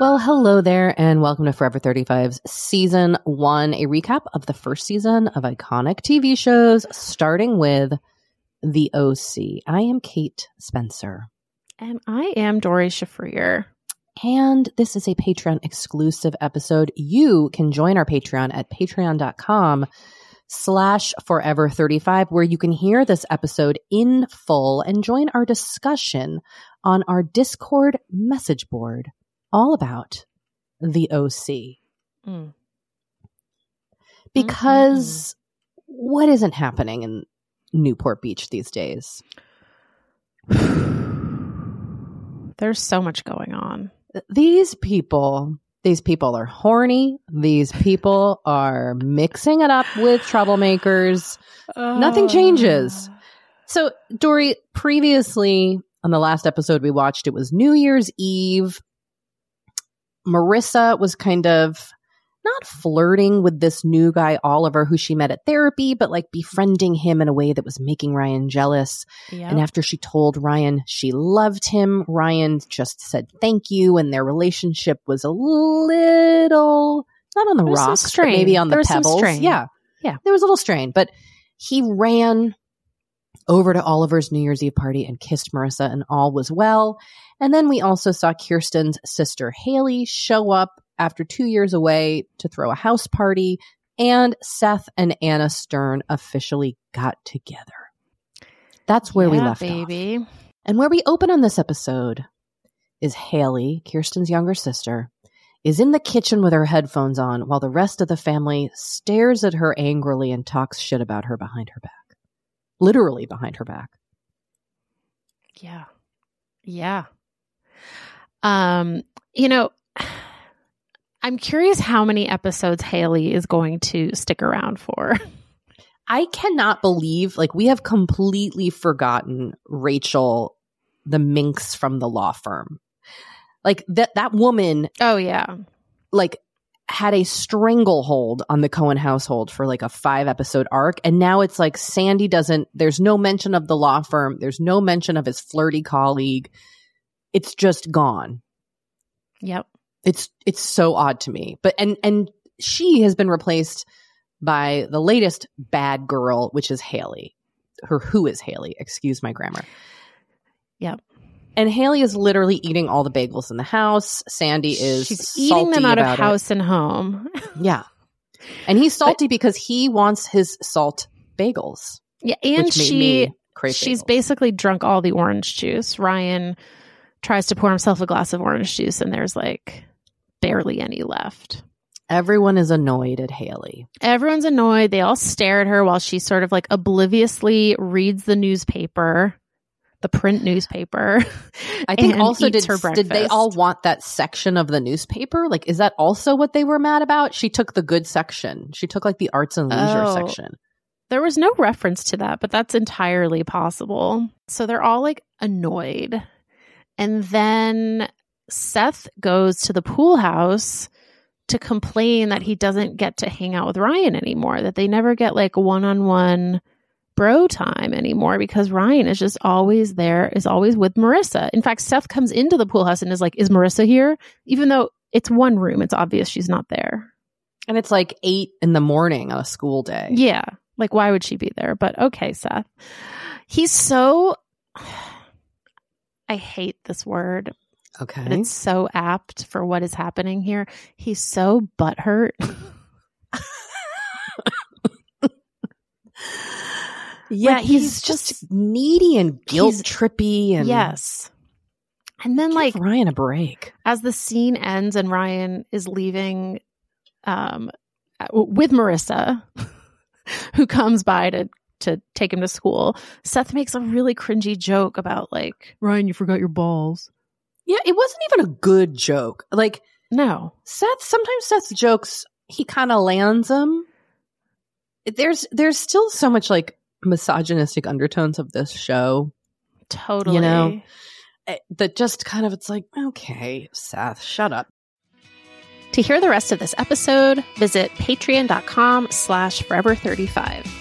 Well, hello there, and welcome to Forever 35's season one, a recap of the first season of iconic TV shows, starting with The OC. I am Kate Spencer. And I am Doree Shafrir. And this is a Patreon exclusive episode. You can join our Patreon at patreon.com slash forever 35, where you can hear this episode in full and join our discussion on our Discord message board all about the OC. Mm. Because what isn't happening in Newport Beach these days? There's so much going on. These people, these people are horny. These people are mixing it up with troublemakers. Nothing changes. So, Doree, previously on the last episode we watched, it was New Year's Eve. Marissa was kind of not flirting with this new guy, Oliver, who she met at therapy, but like befriending him in a way that was making Ryan jealous. Yep. And after she told Ryan she loved him, Ryan just said thank you, and their relationship was a little not on the rocks, but maybe on There the pebbles. Yeah, Yeah. there was a little strain, but he ran over to Oliver's New Year's Eve party and kissed Marissa, and all was well. And then we also saw Kirsten's sister Hailey show up after two years away to throw a house party, and Seth and Anna Stern officially got together. That's where we Yeah, left off. baby. And where we open on this episode is Hailey, Kirsten's younger sister, is in the kitchen with her headphones on while the rest of the family stares at her angrily and talks shit about her behind her back. Literally behind her back. Yeah. Yeah. Um, you know, I'm curious how many episodes Hailey is going to stick around for. I cannot believe, like, we have completely forgotten Rachel, the minx from the law firm. Like, that, that woman Oh yeah. like had a stranglehold on the Cohen household for like a five episode arc. And now it's like Sandy doesn't, there's no mention of the law firm. There's no mention of his flirty colleague. It's just gone. Yep. It's, it's so odd to me. But, and, and she has been replaced by the latest bad girl, which is Hailey. Her who is Hailey? Excuse my grammar. Yep. And Hailey is literally eating all the bagels in the house. Sandy is She's eating them out of about it. house and home. Yeah. And he's salty because he wants his salt bagels. Yeah, and she she's bagels. basically drunk all the orange juice. Ryan tries to pour himself a glass of orange juice and there's like barely any left. Everyone is annoyed at Hailey. Everyone's annoyed. They all stare at her while she sort of like obliviously reads the newspaper, the print newspaper. I think also did, did they all want that section of the newspaper? Like, is that also what they were mad about? She took the good section. She took like the arts and leisure Oh. section. There was no reference to that, but that's entirely possible. So they're all like annoyed. And then Seth goes to the pool house to complain that he doesn't get to hang out with Ryan anymore, that they never get like one on one bro time anymore because Ryan is just always there, is always with Marissa. In fact, Seth comes into the pool house and is like, Is Marissa here? Even though it's one room, it's obvious she's not there. And it's like eight in the morning on a school day. Yeah. Like, why would she be there? But okay, Seth. He's so. I hate this word, but Okay. it's so apt for what is happening here. He's so butthurt. Yeah, Like, he's, he's just, just- needy and guilt trippy and yes. And then, Give like, Ryan a break. as the scene ends and Ryan is leaving um, with Marissa, who comes by to to take him to school, Seth makes a really cringy joke about like Ryan, you forgot your balls. Yeah, it wasn't even a good joke. Like No, Seth, sometimes Seth's jokes, he kind of lands them. There's there's still so much like misogynistic undertones of this show totally. You know, eh, that just kind of it's like okay, Seth, shut up. To hear the rest of this episode, visit patreon.com slash forever35.